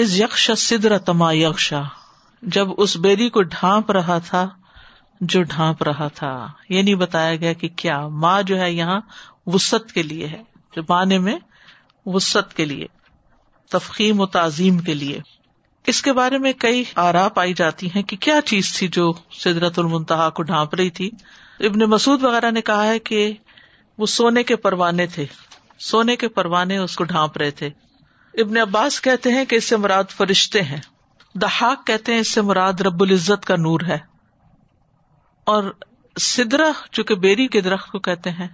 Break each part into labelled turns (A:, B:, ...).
A: اس یکش سدر تما یکشا جب اس بیری کو ڈھانپ رہا تھا جو ڈھانپ رہا تھا۔ یہ نہیں بتایا گیا کہ کیا ماں جو ہے یہاں وسط کے لیے ہے جو معنی میں وسط کے لیے، تفخیم و تعظیم کے لیے۔ اس کے بارے میں کئی آرا پائی جاتی ہیں کہ کیا چیز تھی جو سدرت المنتہا کو ڈھانپ رہی تھی۔ ابن مسعد وغیرہ نے کہا ہے کہ وہ سونے کے پروانے تھے، سونے کے پروانے اس کو ڈھانپ رہے تھے۔ ابن عباس کہتے ہیں کہ اس سے مراد فرشتے ہیں۔ دہاق کہتے ہیں اس سے مراد رب العزت کا نور ہے۔ اور سدرا چونکہ بیری کے درخت کو کہتے ہیں،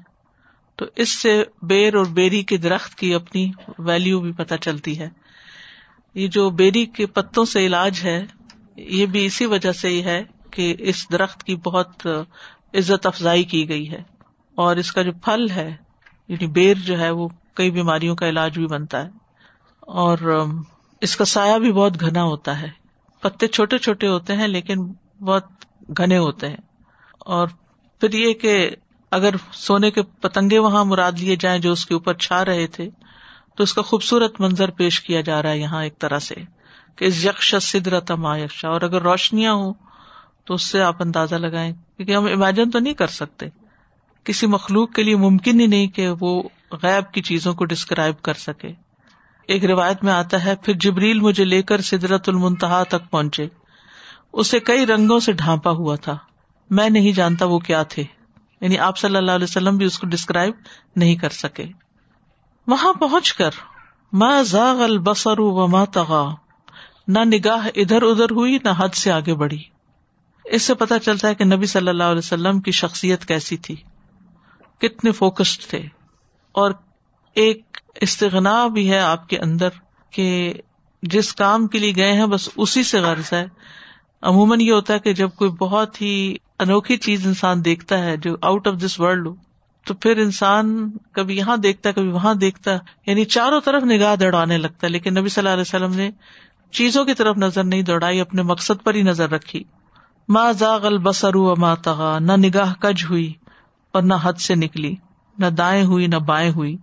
A: تو اس سے بیر اور بیری کے درخت کی اپنی ویلو بھی پتہ چلتی ہے۔ یہ جو بیری کے پتوں سے علاج ہے، یہ بھی اسی وجہ سے ہی ہے کہ اس درخت کی بہت عزت افزائی کی گئی ہے۔ اور اس کا جو پھل ہے یعنی بیر جو ہے، وہ کئی بیماریوں کا علاج بھی بنتا ہے۔ اور اس کا سایہ بھی بہت گھنا ہوتا ہے۔ پتے چھوٹے چھوٹے ہوتے ہیں لیکن بہت گھنے ہوتے ہیں۔ اور پھر یہ کہ اگر سونے کے پتنگے وہاں مراد لیے جائیں جو اس کے اوپر چھا رہے تھے، تو اس کا خوبصورت منظر پیش کیا جا رہا ہے یہاں ایک طرح سے کہ اس یکش سدرت ما یکشا۔ اور اگر روشنیاں ہوں تو اس سے آپ اندازہ لگائیں، کیونکہ ہم امیجن تو نہیں کر سکتے۔ کسی مخلوق کے لیے ممکن ہی نہیں کہ وہ غیب کی چیزوں کو ڈسکرائب کر سکے۔ ایک روایت میں آتا ہے، پھر جبریل مجھے لے کر سدرت المنتہا تک پہنچے۔ اسے کئی رنگوں سے ڈھانپا ہوا تھا۔ میں نہیں جانتا وہ کیا تھے۔ یعنی آپ صلی اللہ علیہ وسلم بھی اس کو ڈسکرائب نہیں کر سکے۔ وہاں پہنچ کر ماں زاغ البصر و ماں تغا نہ نگاہ ادھر ادھر ہوئی، نہ حد سے آگے بڑھی۔ اس سے پتا چلتا ہے کہ نبی صلی اللہ علیہ وسلم کی شخصیت کیسی تھی۔ کتنے فوکسڈ تھے۔ اور ایک استغنا بھی ہے آپ کے اندر کہ جس کام کے لیے گئے ہیں، بس اسی سے غرض ہے۔ عموماً یہ ہوتا ہے کہ جب کوئی بہت ہی انوکھی چیز انسان دیکھتا ہے، جو آؤٹ آف دس ورلڈ ہو، تو پھر انسان کبھی یہاں دیکھتا ہے، کبھی وہاں دیکھتا ہے۔ یعنی چاروں طرف نگاہ دوڑانے لگتا ہے، لیکن نبی صلی اللہ علیہ وسلم نے چیزوں کی طرف نظر نہیں دوڑائی، اپنے مقصد پر ہی نظر رکھی۔ ماں زاغ البسر ماں تغا نہ نگاہ کج ہوئی اور نہ حد سے نکلی، نہ دائیں ہوئی، نہ بائیں ہوئی۔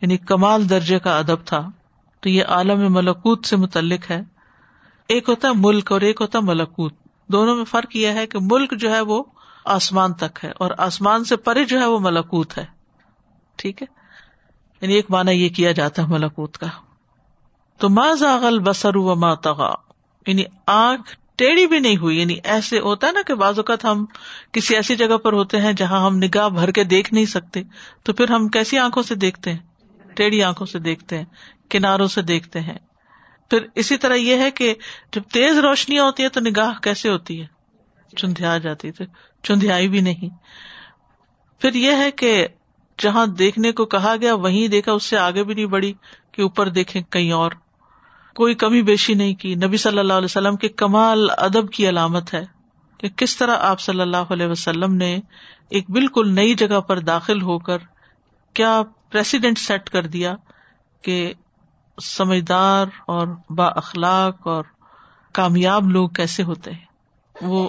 A: یعنی کمال درجے کا ادب تھا، تو یہ عالم ملکوت سے متعلق ہے۔ ایک ہوتا ہے ملک اور ایک ہوتا ہے ملکوت۔ دونوں میں فرق یہ ہے کہ ملک جو ہے وہ آسمان تک ہے اور آسمان سے پرے جو ہے وہ ملکوت ہے۔ ٹھیک ہے؟ یعنی ایک مانا یہ کیا جاتا ہے ملکوت کا۔ تو ماں زاغل بسر و ماں تغا یعنی آنکھ ٹیڑھی بھی نہیں ہوئی۔ یعنی ایسے ہوتا ہے نا کہ بعض اوقات ہم کسی ایسی جگہ پر ہوتے ہیں جہاں ہم نگاہ بھر کے دیکھ نہیں سکتے، تو پھر ہم کیسی آنکھوں سے دیکھتے ہیں؟ ٹیڑھی آنکھوں سے دیکھتے ہیں، کناروں سے دیکھتے ہیں۔ پھر اسی طرح یہ ہے کہ جب تیز روشنیاں ہوتی ہے تو نگاہ کیسے ہوتی ہے؟ چندیا جاتی تھی چندیائی بھی نہیں۔ پھر یہ ہے کہ جہاں دیکھنے کو کہا گیا، وہیں دیکھا، اس سے آگے بھی نہیں بڑھی کہ اوپر دیکھیں کہیں اور۔ کوئی کمی بیشی نہیں کی۔ نبی صلی اللہ علیہ وسلم کے کمال ادب کی علامت ہے کہ کس طرح آپ صلی اللہ علیہ وسلم نے ایک بالکل نئی جگہ پر داخل ہو کر کیا پریسیڈینٹ سیٹ کر دیا کہ سمجھدار اور با اخلاق اور کامیاب لوگ کیسے ہوتے ہیں؟ وہ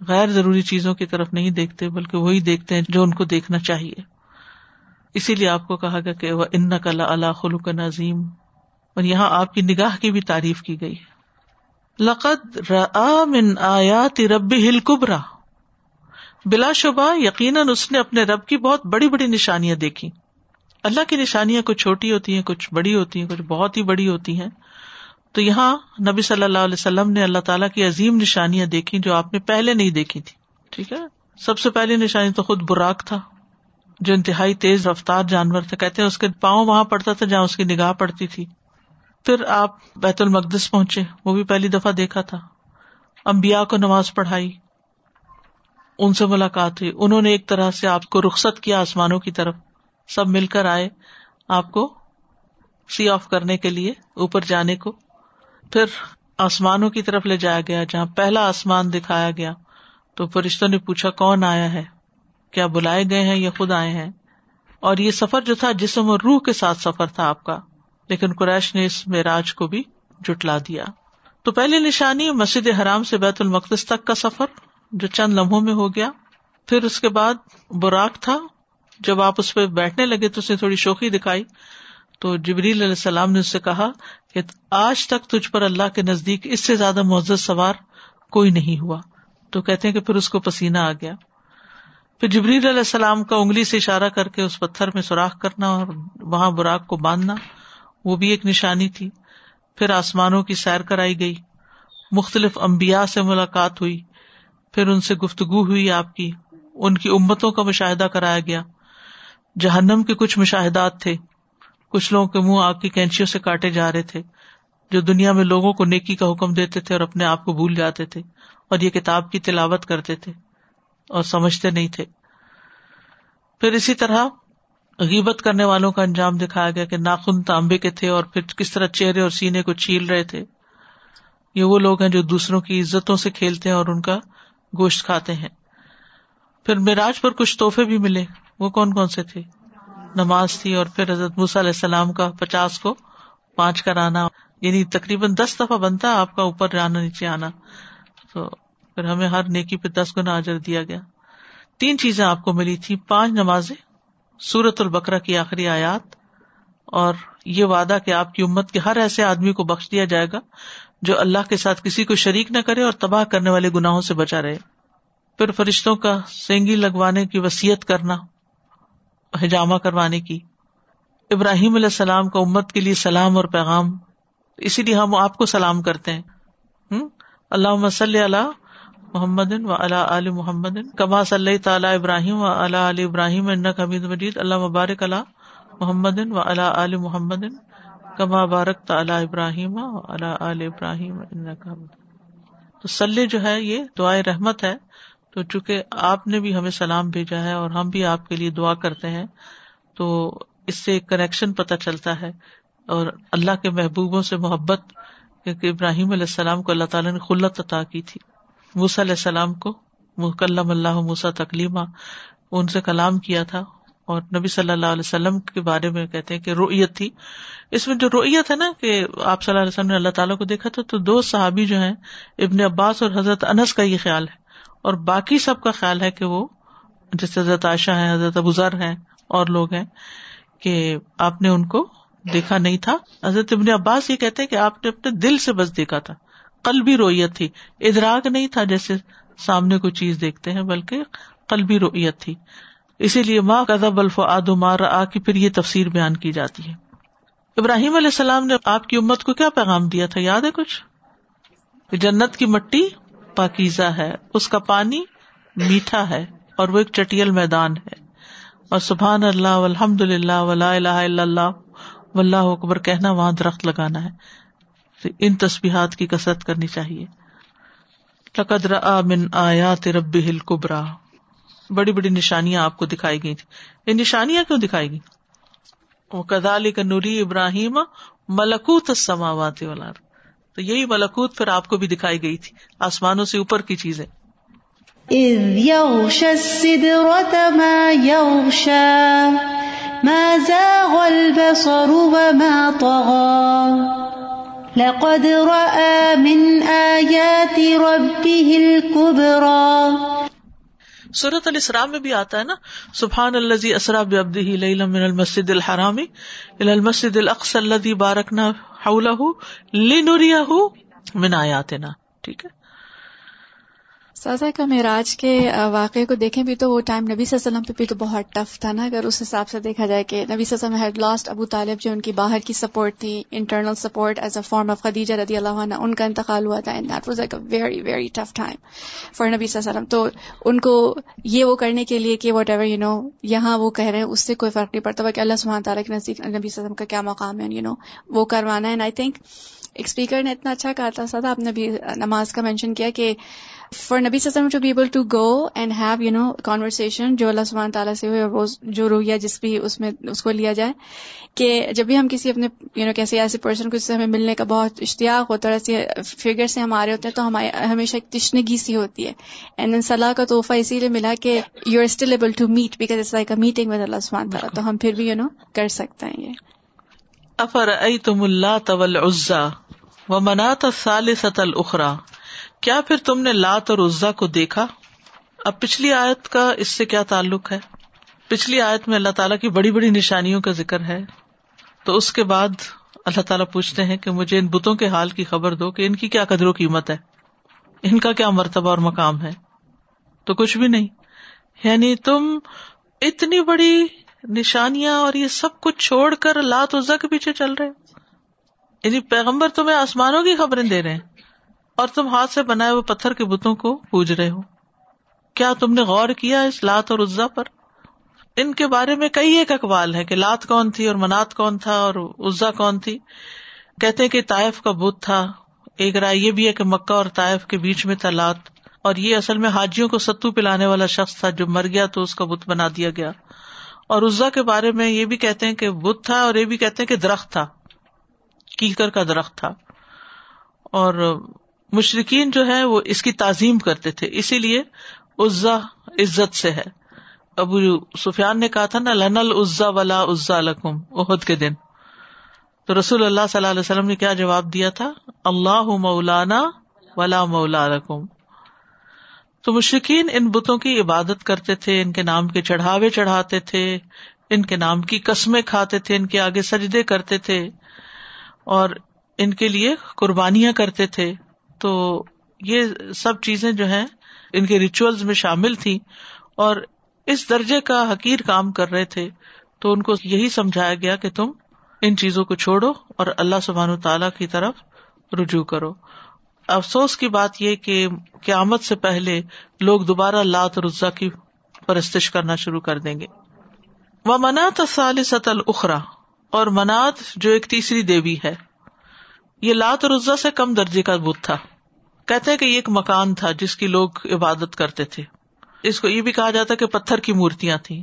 A: غیر ضروری چیزوں کی طرف نہیں دیکھتے، بلکہ وہی دیکھتے ہیں جو ان کو دیکھنا چاہیے۔ اسی لیے آپ کو کہا گیا کہ وہ ان نقل اللہ خلوق نظیم اور یہاں آپ کی نگاہ کی بھی تعریف کی گئی لقد من آیات رب ہل کبرا بلا شبہ، یقیناً اس نے اپنے رب کی بہت بڑی بڑی نشانیاں دیکھی اللہ کی نشانیاں کچھ چھوٹی ہوتی ہیں، کچھ بڑی ہوتی ہیں، کچھ بہت ہی بڑی ہوتی ہیں۔ تو یہاں نبی صلی اللہ علیہ وسلم نے اللہ تعالیٰ کی عظیم نشانیاں دیکھی جو آپ نے پہلے نہیں دیکھی تھی۔ ٹھیک ہے؟ سب سے پہلی نشانی تو خود براک تھا، جو انتہائی تیز رفتار جانور تھا کہتے ہیں، اس کے پاؤں وہاں پڑتا تھا جہاں اس کی نگاہ پڑتی تھی۔ پھر آپ بیت المقدس پہنچے، وہ بھی پہلی دفعہ دیکھا تھا۔ امبیا کو نماز پڑھائی، ان سے ملاقات ہوئی۔ انہوں نے ایک طرح سے آپ کو رخصت کیا آسمانوں کی طرف۔ سب مل کر آئے آپ کو سی آف کرنے کے لیے، اوپر جانے کو۔ پھر آسمانوں کی طرف لے جایا گیا، جہاں پہلا آسمان دکھایا گیا۔ تو فرشتوں نے پوچھا، کون آیا ہے؟ کیا بلائے گئے ہیں یا خود آئے ہیں؟ اور یہ سفر جو تھا، جسم اور روح کے ساتھ سفر تھا آپ کا۔ لیکن قریش نے اس معراج کو بھی جٹلا دیا۔ تو پہلی نشانی مسجد حرام سے بیت المقدس تک کا سفر، جو چند لمحوں میں ہو گیا۔ پھر اس کے بعد براق تھا جب آپ اس پہ بیٹھنے لگے تو اسے تھوڑی شوقی دکھائی تو جبریل علیہ السلام نے اس سے کہا کہ آج تک تجھ پر اللہ کے نزدیک اس سے زیادہ معزز سوار کوئی نہیں ہوا۔ تو کہتے ہیں کہ پھر اس کو پسینہ آ گیا۔ پھر جبریل علیہ السلام کا انگلی سے اشارہ کر کے اس پتھر میں سوراخ کرنا اور وہاں براق کو باندھنا، وہ بھی ایک نشانی تھی۔ پھر آسمانوں کی سیر کرائی گئی۔ مختلف امبیا سے ملاقات ہوئی۔ پھر ان سے گفتگو ہوئی آپ کی۔ ان کی امتوں کا مشاہدہ کرایا گیا۔ جہنم کے کچھ مشاہدات تھے۔ کچھ لوگوں کے منہ آگ کی کینچیوں سے کاٹے جا رہے تھے، جو دنیا میں لوگوں کو نیکی کا حکم دیتے تھے اور اپنے آپ کو بھول جاتے تھے اور یہ کتاب کی تلاوت کرتے تھے اور سمجھتے نہیں تھے۔ پھر اسی طرح غیبت کرنے والوں کا انجام دکھایا گیا کہ ناخن تانبے کے تھے اور پھر کس طرح چہرے اور سینے کو چھیل رہے تھے۔ یہ وہ لوگ ہیں جو دوسروں کی عزتوں سے کھیلتے ہیں اور ان کا گوشت کھاتے ہیں۔ پھر میراج پر کچھ تحفے بھی ملے۔ وہ کون کون سے تھے؟ نماز تھی اور پھر حضرت موس علیہ السلام کا پچاس کو پانچ کرانا یعنی تقریباً دس دفعہ بنتا ہے آپ کا اوپر جانا نیچے آنا۔ تو پھر ہمیں ہر نیکی پہ دس گنا اجر دیا گیا۔ تین چیزیں آپ کو ملی تھی پانچ نمازیں سورت البکرا کی آخری آیات، اور یہ وعدہ کہ آپ کی امت کے ہر ایسے آدمی کو بخش دیا جائے گا جو اللہ کے ساتھ کسی کو شریک نہ کرے اور تباہ کرنے والے گناہوں سے بچا رہے۔ پھر فرشتوں کا سینگی لگوانے کی وسیعت کرنا ہجامہ کروانے کی۔ ابراہیم علیہ السلام کا امت کے لیے سلام اور پیغام، اسی لیے ہم آپ کو سلام کرتے ہیں۔ اللہ صلی اللہ محمد و علی محمد، کما صلی تعالیٰ ابراہیم و علی علی ابراہیم حمید مجید۔ اللہ مبارک اللہ محمد و علی محمد، کما بارک تعلیٰ ابراہیم و علی ابراہیم تو سلے جو ہے، یہ دعائیں رحمت ہے۔ تو چونکہ آپ نے بھی ہمیں سلام بھیجا ہے اور ہم بھی آپ کے لیے دعا کرتے ہیں، تو اس سے ایک کنیکشن پتہ چلتا ہے اور اللہ کے محبوبوں سے محبت، کیونکہ ابراہیم علیہ السلام کو اللہ تعالیٰ نے خلت عطا کی تھی۔ موسیٰ علیہ السلام کو مکلم اللہ موسا تکلیمہ، ان سے کلام کیا تھا اور نبی صلی اللہ علیہ وسلم کے بارے میں کہتے ہیں کہ رویت تھی۔ اس میں جو رویت ہے نا کہ آپ صلی اللہ علیہ وسلم نے اللہ تعالیٰ کو دیکھا تھا، تو دو صحابی جو ہیں، ابن عباس اور حضرت انس کا یہ خیال ہے۔ اور باقی سب کا خیال ہے کہ وہ جیسے حضرت عائشہ ہے حضرت ابوذر ہیں، اور لوگ ہیں کہ آپ نے ان کو دیکھا نہیں تھا۔ حضرت ابن عباس یہ کہتے کہ آپ نے اپنے دل سے بس دیکھا تھا۔ قلبی رویت تھی۔ ادراک نہیں تھا جیسے سامنے کوئی چیز دیکھتے ہیں، بلکہ قلبی رویت تھی۔ اسی لیے ماں کدب الف آد مار آ کی پھر یہ تفسیر بیان کی جاتی ہے۔ ابراہیم علیہ السلام نے آپ کی امت کو کیا پیغام دیا تھا؟ یاد ہے کچھ؟ جنت کی مٹی پاکیزہ ہے۔ اس کا پانی میٹھا ہے اور وہ ایک چٹیل میدان ہے۔ اور سبحان اللہ الحمد للہ ولا الہ الا اللہ، واللہ اکبر، کہنا وہاں درخت لگانا ہے۔ ان تصبیحات کی کسرت کرنی چاہیے۔ لقد من آیات رب کبرا بڑی بڑی نشانیاں آپ کو دکھائی گئی تھی یہ نشانیاں کیوں دکھائی گئی؟ وہ کدالی کا نوری ابراہیم ملکوت سماوات والا تو یہی ملکوت پھر آپ کو بھی دکھائی گئی تھی آسمانوں سے اوپر کی چیزیں۔
B: ما زاغ البصر وما طغى لقد رأى من آيات ربه الكبرى
A: سورت الاسلام میں بھی آتا ہے نا سبحان الزی اسرا ببدی لیلم من المسجد الحرام الى المسجد الاقصى الذي باركنا حوله لنريه من آیاتنا. ٹھیک ہے؟
C: سازا کا معراج کے واقعے کو دیکھیں بھی تو وہ ٹائم نبی صلی اللہ علیہ وسلم پہ بھی تو بہت ٹف تھا نا۔ اگر اس حساب سے دیکھا جائے کہ نبی صلی اللہ علیہ وسلم ہیڈ لاسٹ ابو طالب جو ان کی باہر کی سپورٹ تھی internal support as a form of Khadija رضی اللہ عنہ، ان کا انتقال ہوا تھا and that was like a very very tough time for نبی صلی اللہ علیہ وسلم۔ تو ان کو یہ وہ کرنے کے لیے کہ واٹ ایور یو نو یہاں وہ کہہ رہے ہیں، اس سے کوئی فرق نہیں پڑتا۔ کہ اللہ سبحانہ تعالیٰ کے نزدیک نبی صلی اللہ علیہ وسلم کا کیا مقام ہے یو نو وہ کروانا ہے۔ اینڈ آئی تھنک ایک اسپیکر نے اتنا اچھا کہا تھا سدا آپ نے بھی نماز کا مینشن کیا کہ فار نبی system to be able to go and have you know conversation جو اللہ سبحانہ تعالیٰ سے ہوئے اور وہ جو رویہ جس بھی اس میں اس کو لیا جائے، کہ جب بھی ہم کسی اپنے یو نو کیسے ایسے پرسن کو جس سے ہمیں ملنے کا بہت اشتیاق ہوتا ہے ایسے فگر سے ہم آ رہے ہوتے ہیں، تو ہمارے، ہمیشہ ایک تشنگی سی ہوتی ہے. اینڈ صلاح کا تحفہ اسی لیے ملا کہ you are still able to meet because it's like a meeting with اللہ سبحانہ تعالیٰ. تو ہم پھر بھی یو نو کر سکتے ہیں یہ.
A: افر تم اللہ طول عزا و منات ثالثت الاخرى کیا پھر تم نے لات اور عزا کو دیکھا؟ اب پچھلی آیت کا اس سے کیا تعلق ہے؟ پچھلی آیت میں اللہ تعالیٰ کی بڑی بڑی نشانیوں کا ذکر ہے۔ تو اس کے بعد اللہ تعالیٰ پوچھتے ہیں کہ مجھے ان بتوں کے حال کی خبر دو کہ ان کی کیا قدر و قیمت ہے؟ ان کا کیا مرتبہ اور مقام ہے؟ تو کچھ بھی نہیں۔ یعنی تم اتنی بڑی نشانیاں اور یہ سب کچھ چھوڑ کر لات عزا کے پیچھے چل رہے یعنی پیغمبر تمہیں آسمانوں کی خبریں دے رہے ہیں۔ اور تم ہاتھ سے بنائے ہوئے پتھر کے بتوں کو پوج رہے ہو۔ کیا تم نے غور کیا اس لات اور عزا پر؟ ان کے بارے میں کئی ایک اقوال ہے کہ لات کون تھی اور منات کون تھا اور عزا کون تھی۔ کہتے کہ طائف کا بت تھا۔ ایک رائے یہ بھی ہے کہ مکہ اور طائف کے بیچ میں تھا لات۔ اور یہ اصل میں حاجیوں کو ستو پلانے والا شخص تھا جو مر گیا تو اس کا بت بنا دیا گیا۔ اور عزا کے بارے میں یہ بھی کہتے ہیں کہ بت تھا اور یہ بھی کہتے ہیں کہ درخت تھا۔ کیکر کا درخت تھا۔ اور مشرقین جو ہے وہ اس کی تعظیم کرتے تھے، اسی لیے عزا عزت سے ہے۔ ابو سفیان نے کہا تھا نا لنل عزا ولا عزا لکم عہد کے دن۔ تو رسول اللہ صلی اللہ علیہ وسلم نے کیا جواب دیا تھا؟ اللہ مولانا ولا مولا لکم۔ تو مشرقین ان بتوں کی عبادت کرتے تھے، ان کے نام کے چڑھاوے چڑھاتے تھے، ان کے نام کی قسمیں کھاتے تھے، ان کے آگے سجدے کرتے تھے اور ان کے لیے قربانیاں کرتے تھے۔ تو یہ سب چیزیں جو ہیں ان کے ریچولس میں شامل تھی اور اس درجے کا حقیر کام کر رہے تھے تو ان کو یہی سمجھایا گیا کہ تم ان چیزوں کو چھوڑو اور اللہ سبحان تعالی کی طرف رجوع کرو۔ افسوس کی بات یہ کہ قیامت سے پہلے لوگ دوبارہ لات رزا کی پرستش کرنا شروع کر دیں گے۔ وہ منات سالست الخرا اور منات جو ایک تیسری دیوی ہے۔ یہ لات رزا سے کم درجے کا بت تھا۔ کہتے کہ یہ ایک مکان تھا جس کی لوگ عبادت کرتے تھے۔ اس کو یہ بھی کہا جاتا کہ پتھر کی مورتیاں تھیں۔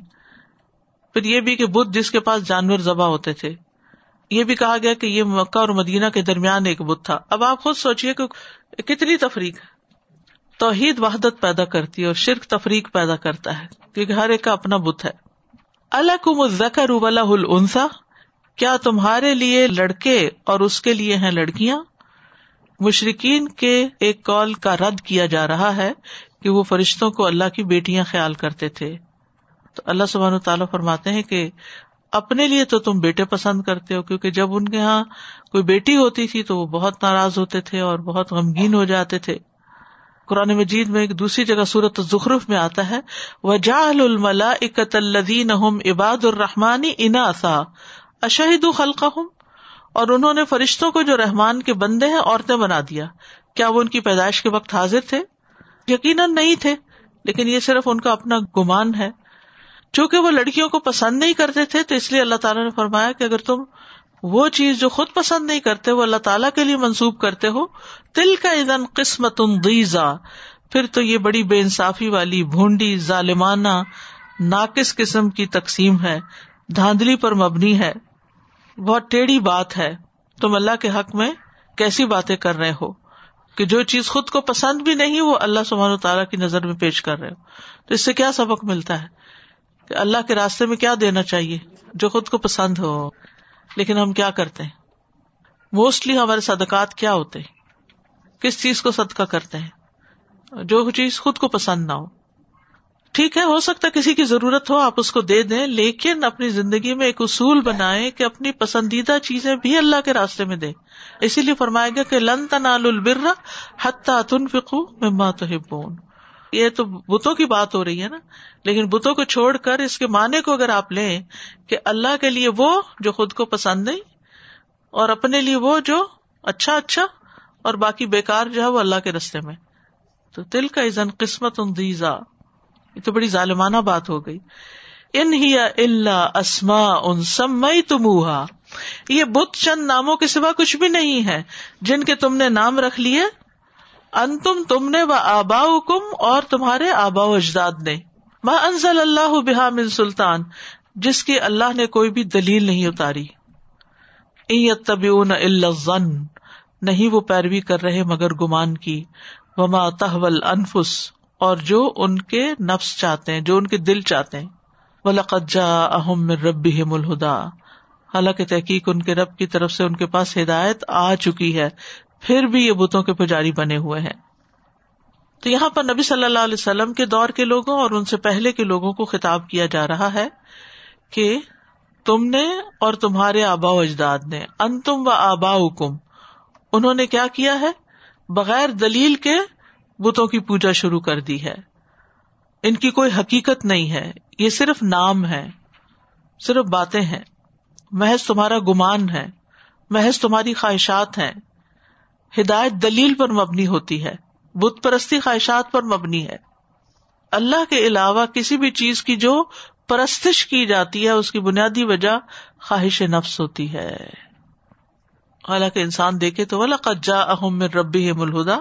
A: پھر یہ بھی کہ بدھ جس کے پاس جانور ذبح ہوتے تھے۔ یہ بھی کہا گیا کہ یہ مکہ اور مدینہ کے درمیان ایک بت تھا۔ اب آپ خود سوچیے کہ کتنی تفریق توحید وحدت پیدا کرتی ہے اور شرک تفریق پیدا کرتا ہے۔ کیونکہ ہر ایک کا اپنا بت ہے۔ اللہ کو مزکر النسا کیا تمہارے لیے لڑکے اور اس کے لیے ہیں لڑکیاں؟ مشرقین کے ایک کال کا رد کیا جا رہا ہے کہ وہ فرشتوں کو اللہ کی بیٹیاں خیال کرتے تھے۔ تو اللہ سبحان تعالیٰ فرماتے ہیں کہ اپنے لیے تو تم بیٹے پسند کرتے ہو، کیونکہ جب ان کے یہاں کوئی بیٹی ہوتی تھی تو وہ بہت ناراض ہوتے تھے اور بہت غمگین ہو جاتے تھے۔ قرآن مجید میں ایک دوسری جگہ سورت زخرف میں آتا ہے وجا الملا اکت الدین عباد الرحمانی اناسا اشہد خلق اور انہوں نے فرشتوں کو جو رحمان کے بندے ہیں، عورتیں بنا دیا۔ کیا وہ ان کی پیدائش کے وقت حاضر تھے؟ یقیناً نہیں تھے، لیکن یہ صرف ان کا اپنا گمان ہے۔ چونکہ وہ لڑکیوں کو پسند نہیں کرتے تھے، تو اس لیے اللہ تعالیٰ نے فرمایا کہ اگر تم وہ چیز جو خود پسند نہیں کرتے، وہ اللہ تعالیٰ کے لیے منسوب کرتے ہو تل کا ادن قسمت پھر تو یہ بڑی بے انصافی والی، بھونڈی، ظالمانہ، ناقص قسم کی تقسیم ہے، دھاندلی پر مبنی ہے۔ بہت ٹیڑھی بات ہے۔ تم اللہ کے حق میں کیسی باتیں کر رہے ہو؟ کہ جو چیز خود کو پسند بھی نہیں، وہ اللہ سبحان تعالیٰ کی نظر میں پیش کر رہے ہو۔ تو اس سے کیا سبق ملتا ہے؟ کہ اللہ کے راستے میں کیا دینا چاہیے جو خود کو پسند ہو؟ لیکن ہم کیا کرتے ہیں؟ موسٹلی ہمارے صدقات کیا ہوتے ہیں؟ کس چیز کو صدقہ کرتے ہیں؟ جو چیز خود کو پسند نہ ہو۔ ٹھیک ہے، ہو سکتا ہے کسی کی ضرورت ہو، آپ اس کو دے دیں، لیکن اپنی زندگی میں ایک اصول بنائے کہ اپنی پسندیدہ چیزیں بھی اللہ کے راستے میں دے اسی لیے فرمائے گا کہ لن تنال البر حتہ تن فکو مما تو یہ تو بتوں کی بات ہو رہی ہے نا، لیکن بتوں کو چھوڑ کر اس کے معنی کو اگر آپ لیں کہ اللہ کے لیے وہ جو خود کو پسند نہیں اور اپنے لیے وہ جو اچھا اچھا اور باقی بےکار جو ہے وہ اللہ کے رستے میں۔ تو دل کا عزن قسمت ان دیزا۔ یہ تو بڑی ظالمانہ بات ہو گئی۔ ان ہی اللہ اسما ان سمئی تمہا یہ بت چند ناموں کے سوا کچھ بھی نہیں ہے۔ جن کے تم نے نام رکھ لیے ان تم تم نے وہ آبا کم اور تمہارے آبا و اجداد نے۔ ماں انزل اللہ بحا من سلطان۔ جس کی اللہ نے کوئی بھی دلیل نہیں اتاری۔ ظن نہیں وہ پیروی کر رہے مگر گمان کی۔ وما تحول انفس اور جو ان کے نفس چاہتے ہیں، جو ان کے دل چاہتے ہیں۔ وہ لقجا اہم رب الہدا حالانکہ تحقیق ان کے رب کی طرف سے ان کے پاس ہدایت آ چکی ہے۔ پھر بھی یہ بتوں کے پجاری بنے ہوئے ہیں۔ تو یہاں پر نبی صلی اللہ علیہ وسلم کے دور کے لوگوں اور ان سے پہلے کے لوگوں کو خطاب کیا جا رہا ہے کہ تم نے اور تمہارے آبا و اجداد نے ان تم و آبا حکم انہوں نے کیا کیا ہے؟ بغیر دلیل کے بتوں کی پوجا شروع کر دی ہے۔ ان کی کوئی حقیقت نہیں ہے۔ یہ صرف نام ہے۔ صرف باتیں ہیں۔ محض تمہارا گمان ہے۔ محض تمہاری خواہشات ہیں۔ ہدایت دلیل پر مبنی ہوتی ہے۔ بت پرستی خواہشات پر مبنی ہے۔ اللہ کے علاوہ کسی بھی چیز کی جو پرستش کی جاتی ہے، اس کی بنیادی وجہ خواہش نفس ہوتی ہے۔ حالانکہ انسان دیکھے تو قجا اہم ربی ملہدا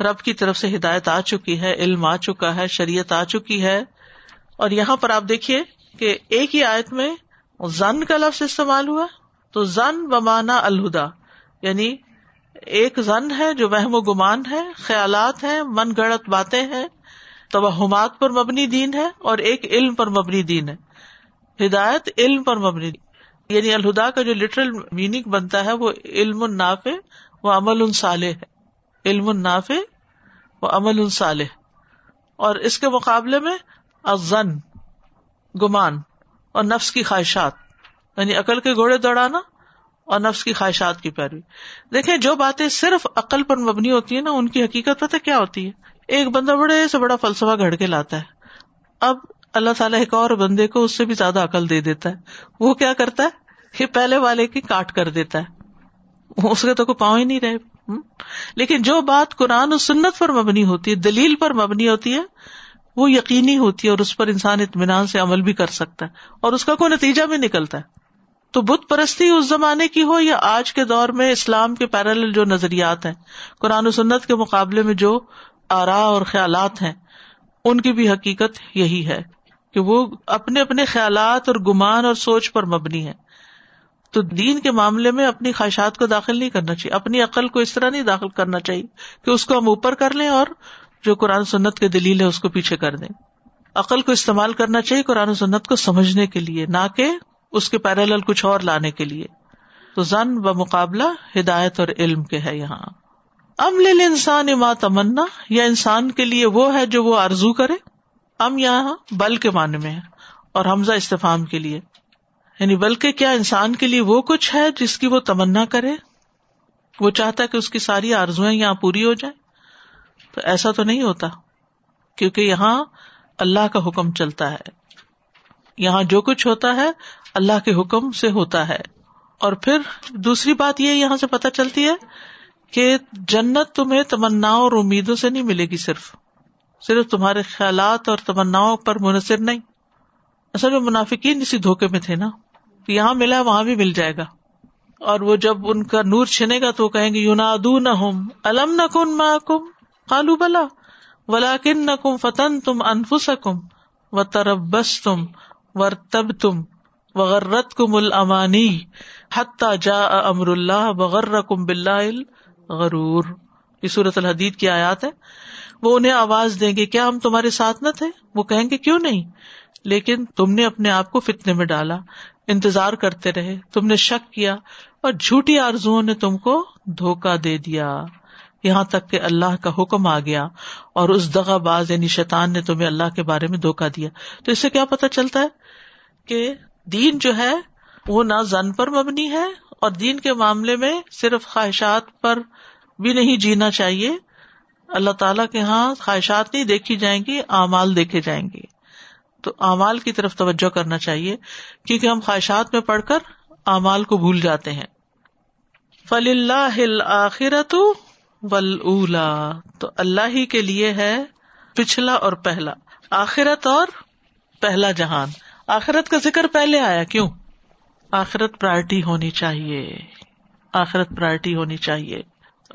A: رب کی طرف سے ہدایت آ چکی ہے، علم آ چکا ہے، شریعت آ چکی ہے۔ اور یہاں پر آپ دیکھیے کہ ایک ہی آیت میں زن کا لفظ استعمال ہوا، تو زن بمانا الہدا یعنی ایک زن ہے جو وہم و گمان ہے، خیالات ہیں، من گڑت باتیں ہیں، توہمات پر مبنی دین ہے اور ایک علم پر مبنی دین ہے۔ ہدایت علم پر مبنی دین۔ یعنی الہدا کا جو لٹرل میننگ بنتا ہے، وہ علم الناف وہ عمل الصالح ہے۔ علم الناف وہ عمل الصالح اور اس کے مقابلے میں ازن گمان اور نفس کی خواہشات یعنی عقل کے گھوڑے دوڑانا اور نفس کی خواہشات کی پیروی۔ دیکھیں، جو باتیں صرف عقل پر مبنی ہوتی ہیں نا، ان کی حقیقت پتہ کیا ہوتی ہے؟ ایک بندہ بڑے سے بڑا فلسفہ گھڑ کے لاتا ہے۔ اب اللہ تعالیٰ ایک اور بندے کو اس سے بھی زیادہ عقل دے دیتا ہے۔ وہ کیا کرتا ہے؟ کہ پہلے والے کی کاٹ کر دیتا ہے۔ اس کے تو کوئی پاؤں ہی نہیں رہے۔ لیکن جو بات قرآن و سنت پر مبنی ہوتی ہے، دلیل پر مبنی ہوتی ہے، وہ یقینی ہوتی ہے اور اس پر انسان اطمینان سے عمل بھی کر سکتا ہے اور اس کا کوئی نتیجہ بھی نکلتا ہے۔ تو بت پرستی اس زمانے کی ہو یا آج کے دور میں اسلام کے پیرل جو نظریات ہیں، قرآن و سنت کے مقابلے میں جو آرا اور خیالات ہیں، ان کی بھی حقیقت یہی ہے کہ وہ اپنے اپنے خیالات اور گمان اور سوچ پر مبنی ہے تو دین کے معاملے میں اپنی خواہشات کو داخل نہیں کرنا چاہیے۔ اپنی عقل کو اس طرح نہیں داخل کرنا چاہیے کہ اس کو ہم اوپر کر لیں اور جو قرآن سنت کے دلیل ہے اس کو پیچھے کر دیں۔ عقل کو استعمال کرنا چاہیے قرآن سنت کو سمجھنے کے لیے، نہ کہ اس کے پیرل کچھ اور لانے کے لیے۔ تو زن و مقابلہ ہدایت اور علم کے ہے یہاں۔ ام انسان اما تمنا، یا انسان کے لیے وہ ہے جو وہ آرزو کرے۔ ام یہاں بل کے معنی میں ہے اور حمزہ استفام کے لیے۔ یعنی بلکہ کیا انسان کے لیے وہ کچھ ہے جس کی وہ تمنا کرے؟ وہ چاہتا ہے کہ اس کی ساری آرزویں یہاں پوری ہو جائیں۔ تو ایسا تو نہیں ہوتا، کیونکہ یہاں اللہ کا حکم چلتا ہے۔ یہاں جو کچھ ہوتا ہے اللہ کے حکم سے ہوتا ہے۔ اور پھر دوسری بات یہ یہاں سے پتہ چلتی ہے کہ جنت تمہیں تمنا اور امیدوں سے نہیں ملے گی صرف۔ صرف تمہارے خیالات اور تمنا پر منحصر نہیں۔ اصل میں منافقین اسی دھوکے میں تھے نا۔ یہاں ملا وہاں بھی مل جائے گا۔ اور وہ جب ان کا نور چھنے گا تو کہیں گے یونادو نہ ہوم الم نہ کن ما کم کالو بلا ولا کن نہ کم فتن تم انفس کم و تربس تم ور تب تم وغرت کم المانی حتہ جا امر اللہ بغر کم بل غرور یہ صورت الحدید کی آیات ہے۔ وہ انہیں آواز دیں گے، کیا ہم تمہارے ساتھ نہ تھے؟ وہ کہیں گے، کیوں نہیں؟ لیکن تم نے اپنے آپ کو فتنے میں ڈالا۔ انتظار کرتے رہے۔ تم نے شک کیا اور جھوٹی آرزو نے تم کو دھوکا دے دیا۔ یہاں تک کہ اللہ کا حکم آ گیا اور اس دغا باز یعنی شیطان نے تمہیں اللہ کے بارے میں دھوکا دیا۔ تو اس سے کیا پتا چلتا ہے کہ دین جو ہے وہ نہ زن پر مبنی ہے اور دین کے معاملے میں صرف خواہشات پر بھی نہیں جینا چاہیے۔ اللہ تعالیٰ کے یہاں خواہشات نہیں دیکھی جائیں گی، اعمال دیکھے جائیں گے۔ تو اعمال کی طرف توجہ کرنا چاہیے، کیونکہ ہم خواہشات میں پڑھ کر اعمال کو بھول جاتے ہیں۔ فل اللہ آخرت ول اولا تو اللہ ہی کے لیے ہے پچھلا اور پہلا۔ آخرت اور پہلا جہان۔ آخرت کا ذکر پہلے آیا، کیوں؟ آخرت پرائرٹی ہونی چاہیے۔ آخرت پرائرٹی ہونی چاہیے۔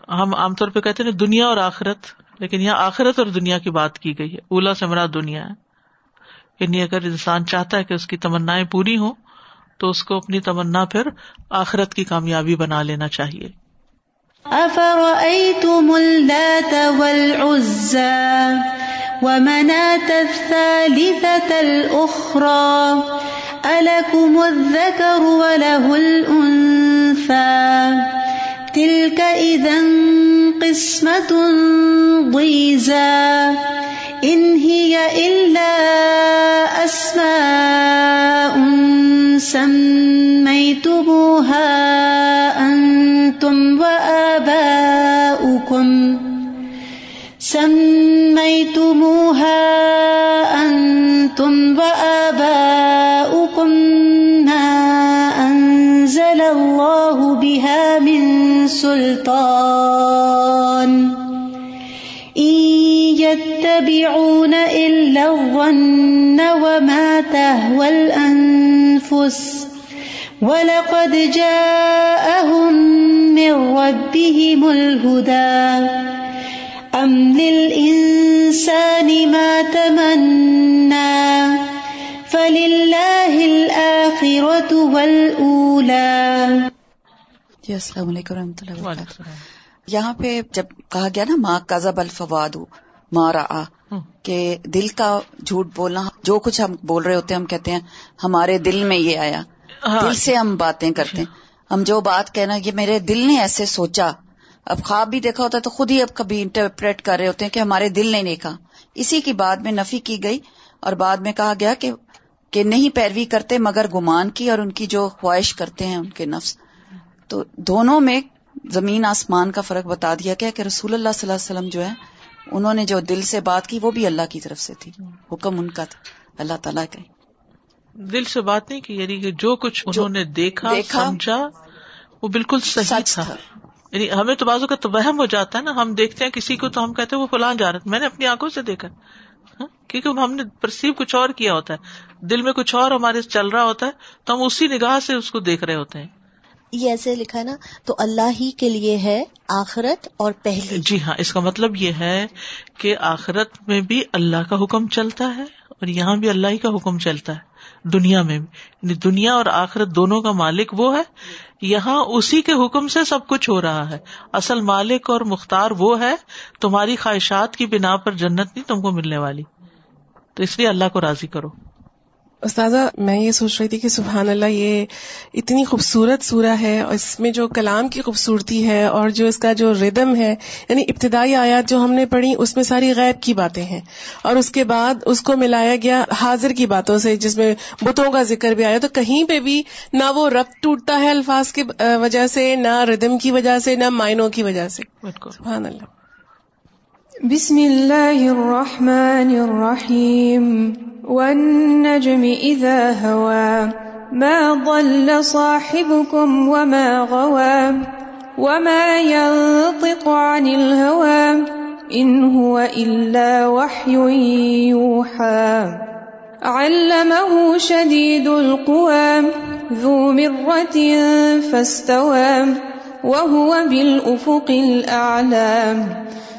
A: ہم عام طور پہ کہتے ہیں دنیا اور آخرت۔ لیکن یہاں آخرت اور دنیا کی بات کی گئی ہے۔ اولا سے مراد دنیا ہے۔ یعنی اگر انسان چاہتا ہے کہ اس کی تمنا پوری ہو تو اس کو اپنی تمنا پھر آخرت کی کامیابی بنا لینا چاہیے۔
B: ألكم الذكر وله الأنثى تلك إذا قسمة ضيزى إن هي إلا أسماء سميتموها أنتم وآباؤكم سميتموها أنتم وآباؤكم ما أنزل الله بها من سلطان يتبعون إلا الظن وما تهوى الأنفس ولقد جاءهم من ربهم الهدى أم للإنسان ما تمنى فلله الآخرة والأولى
D: جی السلام علیکم ورحمۃ اللہ وبرکاتہ یہاں پہ جب کہا گیا نا ماں کزب الفواد مارا۔ کہ دل کا جھوٹ بولنا جو کچھ ہم بول رہے ہوتے ہیں ہم کہتے ہیں ہمارے دل میں یہ آیا۔
A: ہاں۔
D: دل سے ہم باتیں کرتے ہیں۔ ہم جو بات کہنا یہ میرے دل نے ایسے سوچا۔ اب خواب بھی دیکھا ہوتا ہے تو خود ہی اب کبھی انٹرپریٹ کر رہے ہوتے ہیں کہ ہمارے دل نے دیکھا۔ اسی کی بعد میں نفی کی گئی اور بعد میں کہا گیا کہ کہ نہیں پیروی کرتے مگر گمان کی اور ان کی جو خواہش کرتے ہیں ان کے نفس۔ تو دونوں میں زمین آسمان کا فرق بتا دیا گیا کہ رسول اللہ صلی اللہ علیہ وسلم جو ہے انہوں نے جو دل سے بات کی وہ بھی اللہ کی طرف سے تھی۔ حکم ان کا تھا۔ اللہ تعالیٰ کا
A: دل سے بات نہیں کی یعنی کہ جو کچھ
D: جو
A: انہوں نے دیکھا
D: دیکھا،
A: سمجھا وہ بالکل صحیح تھا۔
D: تھا۔
A: یعنی ہمیں تو بازو کا تو وہم ہو جاتا ہے نا ہم دیکھتے ہیں کسی کو تو ہم کہتے ہیں وہ فلاں جا رہا میں نے اپنی آنکھوں سے دیکھا۔ ہاں؟ کیونکہ ہم نے پرسیو کچھ اور کیا ہوتا ہے۔ دل میں کچھ اور ہمارے چل رہا ہوتا ہے تو ہم اسی نگاہ سے اس کو دیکھ رہے ہوتے ہیں۔
E: یہ ایسے لکھا ہے نا، تو اللہ ہی کے لیے ہے آخرت اور پہلی۔
A: جی ہاں اس کا مطلب یہ ہے کہ آخرت میں بھی اللہ کا حکم چلتا ہے اور یہاں بھی اللہ ہی کا حکم چلتا ہے، دنیا میں بھی۔ دنیا اور آخرت دونوں کا مالک وہ ہے، یہاں اسی کے حکم سے سب کچھ ہو رہا ہے۔ اصل مالک اور مختار وہ ہے، تمہاری خواہشات کی بنا پر جنت نہیں تم کو ملنے والی۔ تو اس لیے اللہ کو راضی کرو۔
F: استاذہ میں یہ سوچ رہی تھی کہ سبحان اللہ یہ اتنی خوبصورت سورہ ہے اور اس میں جو کلام کی خوبصورتی ہے اور جو اس کا جو ردم ہے یعنی ابتدائی آیات جو ہم نے پڑھی اس میں ساری غیب کی باتیں ہیں۔ اور اس کے بعد اس کو ملایا گیا حاضر کی باتوں سے جس میں بتوں کا ذکر بھی آیا۔ تو کہیں پہ بھی نہ وہ ربط ٹوٹتا ہے الفاظ کی وجہ سے نہ ردم کی وجہ سے نہ معنوں کی وجہ سے۔ سبحان اللہ۔
G: بسم الله الرحمن الرحيم والنجم إذا هوى ما ضل صاحبكم وما غوى وما ينطق عن الهوى إن هو إلا وحي يوحى علمه شديد القوى ذو مرة فاستوى وهو بالأفق الأعلى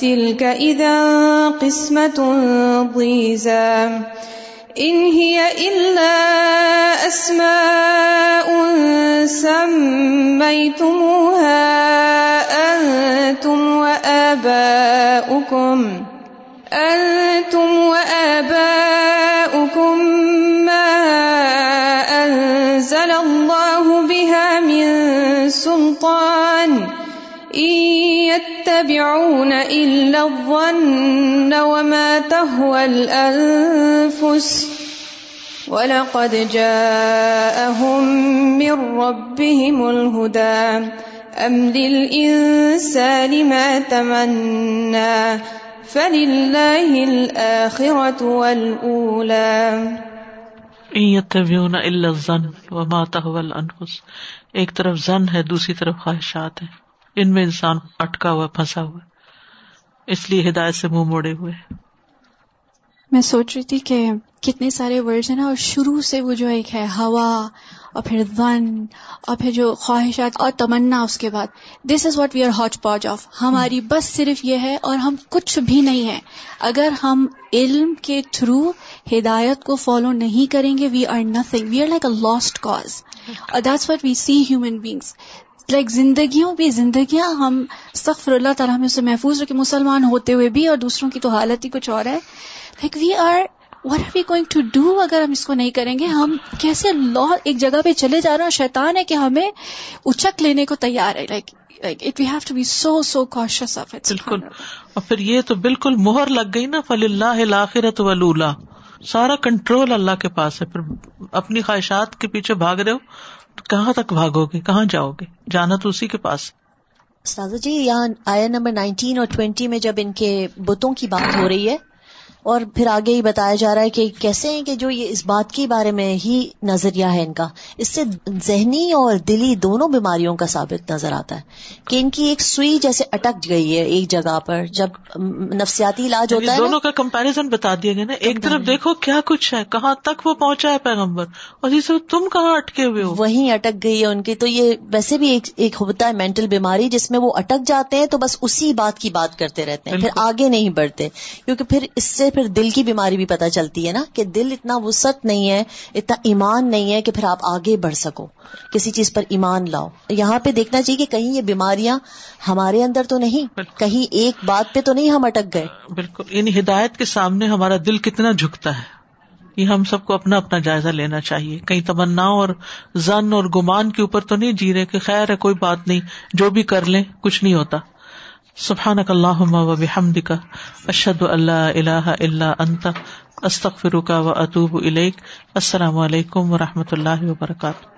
G: تلك إذا قسمة ضيزى. إن هي إلا أسماء سميتموها أنتم وآباؤكم. أنتم وآباؤكم ما أنزل الله بها من سلطان. يتبعون إلا الظن وما تهوى الأنفس ولقد جاءهم من ربهم الهدى أم للإنسان ما تمنى فلله الآخرة والأولى
A: زن و ماتا انفس ایک طرف زن ہے، دوسری طرف خواہشات ہیں۔ ان میں انسان اٹکا ہوا، پھنسا ہوا۔ اس لیے ہدایت سے منہ موڑے ہوئے۔
C: میں سوچ رہی تھی کہ کتنے سارے ورڈ ہیں نا، اور شروع سے وہ جو ایک ہے، ہوا، اور پھر ون، اور پھر جو خواہشات، اور تمنا اس کے بعد۔ This is what we are hot patch of ہماری بس صرف یہ ہے، اور ہم کچھ بھی نہیں ہے اگر ہم علم کے تھرو ہدایت کو فالو نہیں کریں گے we are nothing we are like a lost cause اور that's what we see human beings like زندگیوں بھی زندگیاں ہم سخت اللہ تعالیٰ ہمیں اسے محفوظ رکھے، مسلمان ہوتے ہوئے بھی اور دوسروں کی تو حالت ہی کچھ اور ہے۔ Like we are what are we going to do اگر ہم اس کو نہیں کریں گے؟ ہم کیسے لا ایک جگہ پہ چلے جا رہے ہیں شیطان ہے کہ ہمیں اچک لینے کو تیار ہے؟ Like it we have to be so so conscious of it
A: بالکل۔ اور پھر یہ تو بالکل مہر لگ گئی نا فل اللہ آخرت ولا سارا کنٹرول اللہ کے پاس ہے۔ پھر اپنی خواہشات کے پیچھے بھاگ رہے ہو۔ کہاں تک بھاگو گے؟ کہاں جاؤ گے؟ جانا تو اسی کے پاس۔
E: جی یہاں آیا نمبر نائنٹین اور ٹوینٹی میں جب ان کے بتوں کی بات ہو رہی ہے اور پھر آگے ہی بتایا جا رہا ہے کہ کیسے ہیں کہ جو یہ اس بات کے بارے میں ہی نظریہ ہے ان کا اس سے ذہنی اور دلی دونوں بیماریوں کا ثابت نظر آتا ہے کہ ان کی ایک سوئی جیسے اٹک گئی ہے ایک جگہ پر جب نفسیاتی علاج ہوتا ہے
A: دونوں کا کمپیرزن بتا دیا گیا نا۔ ایک طرف دیکھو کیا کچھ ہے کہاں تک وہ پہنچا ہے پیغمبر اور جسے تم کہاں اٹکے ہوئے ہو؟
E: وہیں اٹک گئی ہے ان کی۔ تو یہ ویسے بھی ایک ہوتا ہے مینٹل بیماری جس میں وہ اٹک جاتے ہیں تو بس اسی بات کی بات کرتے رہتے ہیں پھر آگے نہیں بڑھتے۔ کیونکہ پھر اس سے پھر دل کی بیماری بھی پتہ چلتی ہے نا کہ دل اتنا وسط نہیں ہے اتنا ایمان نہیں ہے کہ پھر آپ آگے بڑھ سکو۔ کسی چیز پر ایمان لاؤ۔ یہاں پہ دیکھنا چاہیے کہ کہیں یہ بیماریاں ہمارے اندر تو نہیں کہیں ایک بات پہ تو نہیں ہم اٹک گئے۔
A: بالکل۔ یعنی ہدایت کے سامنے ہمارا دل کتنا جھکتا ہے یہ ہم سب کو اپنا اپنا جائزہ لینا چاہیے۔ کہیں تمنا اور زن اور گمان کے اوپر تو نہیں جی رہے کہ خیر ہے کوئی بات نہیں جو بھی کر لیں کچھ نہیں ہوتا۔ سبحان اللہ و بحمد کا اشد اللہ اللہ اللہ انت استخ فروقہ و اطوب السلام علیکم و رحمۃ اللہ وبرکاتہ۔